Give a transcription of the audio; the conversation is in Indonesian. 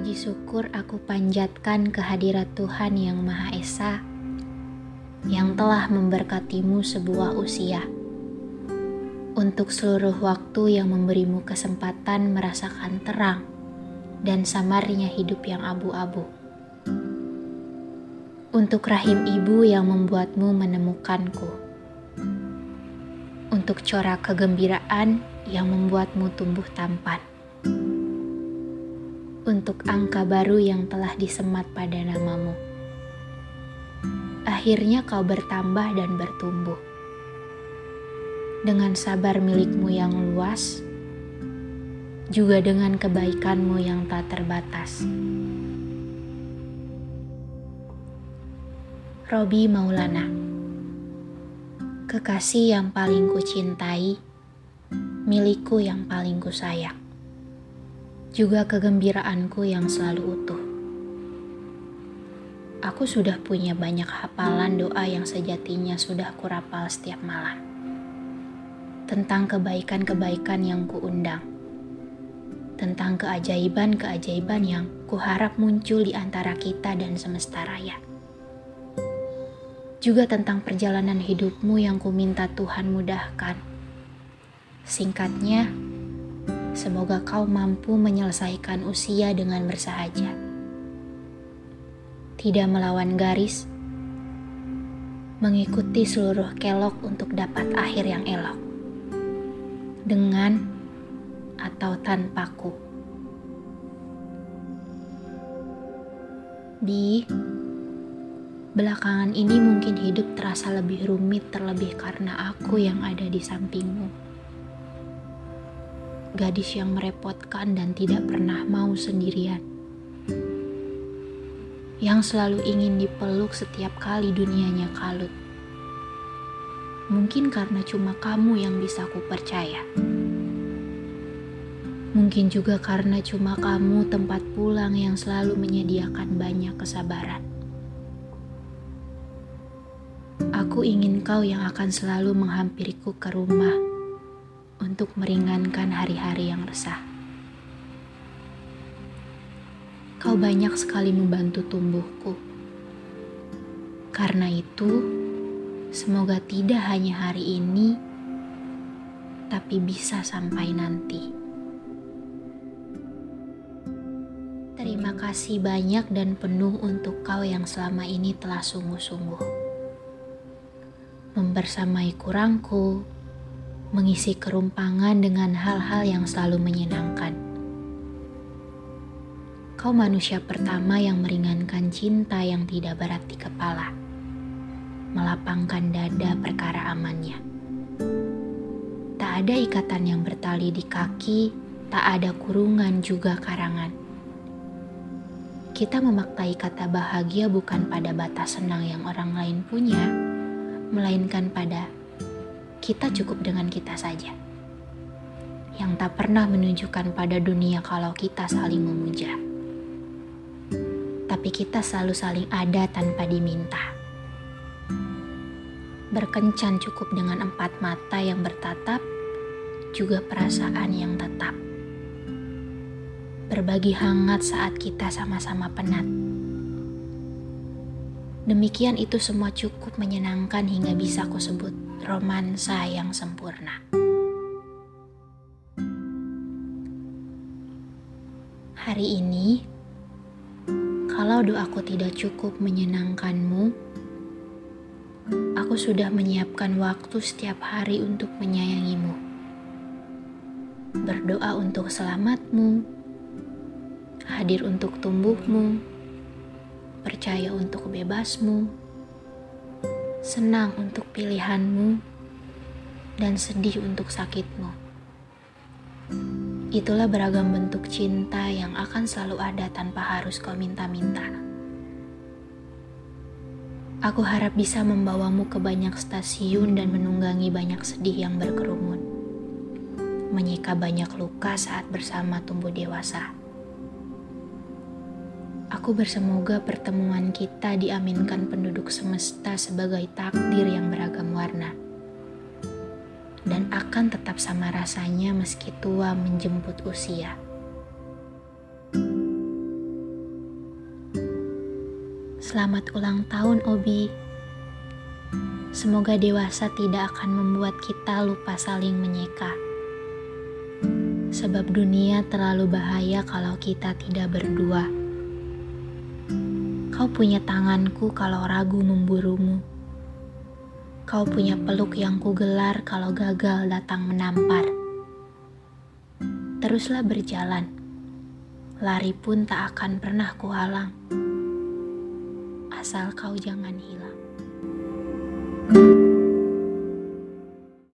Puji syukur aku panjatkan kehadirat Tuhan Yang Maha Esa yang telah memberkatimu sebuah usia. Untuk seluruh waktu yang memberimu kesempatan merasakan terang dan samarnya hidup yang abu-abu. Untuk rahim ibu yang membuatmu menemukanku. Untuk corak kegembiraan yang membuatmu tumbuh tampan untuk angka baru yang telah disemat pada namamu. Akhirnya kau bertambah dan bertumbuh. Dengan sabar milikmu yang luas, juga dengan kebaikanmu yang tak terbatas. Robi Maulana Kekasih yang paling kucintai, milikku yang paling kusayang juga kegembiraanku yang selalu utuh. Aku sudah punya banyak hafalan doa yang sejatinya sudah kurapal setiap malam. Tentang kebaikan-kebaikan yang kuundang. Tentang keajaiban-keajaiban yang kuharap muncul di antara kita dan semesta raya. Juga tentang perjalanan hidupmu yang kuminta Tuhan mudahkan. Singkatnya, Semoga kau mampu menyelesaikan usia dengan bersahaja. Tidak melawan garis, mengikuti seluruh kelok untuk dapat akhir yang elok. Dengan atau tanpaku. Bi, belakangan ini mungkin hidup terasa lebih rumit terlebih karena aku yang ada di sampingmu gadis yang merepotkan dan tidak pernah mau sendirian. Yang selalu ingin dipeluk setiap kali dunianya kalut. Mungkin karena cuma kamu yang bisa ku percaya. Mungkin juga karena cuma kamu tempat pulang yang selalu menyediakan banyak kesabaran. Aku ingin kau yang akan selalu menghampiriku ke rumah untuk meringankan hari-hari yang resah. Kau banyak sekali membantu tumbuhku. Karena itu, semoga tidak hanya hari ini, tapi bisa sampai nanti. Terima kasih banyak dan penuh untuk kau yang selama ini telah sungguh-sungguh membersamai kurangku, mengisi kerumpangan dengan hal-hal yang selalu menyenangkan. Kau manusia pertama yang meringankan cinta yang tidak berat di kepala, melapangkan dada perkara amannya. Tak ada ikatan yang bertali di kaki, tak ada kurungan juga karangan. Kita memaktai kata bahagia bukan pada batas senang yang orang lain punya, melainkan pada kita cukup dengan kita saja. Yang tak pernah menunjukkan pada dunia kalau kita saling memuja. Tapi kita selalu saling ada tanpa diminta. Berkencan cukup dengan empat mata yang bertatap, juga perasaan yang tetap. Berbagi hangat saat kita sama-sama penat. Demikian itu semua cukup menyenangkan hingga bisa aku sebut romansa yang sempurna. Hari ini, kalau doaku tidak cukup menyenangkanmu, aku sudah menyiapkan waktu setiap hari untuk menyayangimu. Berdoa untuk selamatmu, hadir untuk tumbuhmu, percaya untuk bebasmu senang untuk pilihanmu, dan sedih untuk sakitmu. Itulah beragam bentuk cinta yang akan selalu ada tanpa harus kau minta-minta. Aku harap bisa membawamu ke banyak stasiun dan menunggangi banyak sedih yang berkerumun. Menyika banyak luka saat bersama tumbuh dewasa. Aku bersemoga pertemuan kita diaminkan penduduk semesta sebagai takdir yang beragam warna. Dan akan tetap sama rasanya meski tua menjemput usia. Selamat ulang tahun, Obi. Semoga dewasa tidak akan membuat kita lupa saling menyeka. Sebab dunia terlalu bahaya kalau kita tidak berdua. Kau punya tanganku kalau ragu memburumu. Kau punya peluk yang kugelar kalau gagal datang menampar. Teruslah berjalan. Lari pun tak akan pernah kuhalang. Asal kau jangan hilang.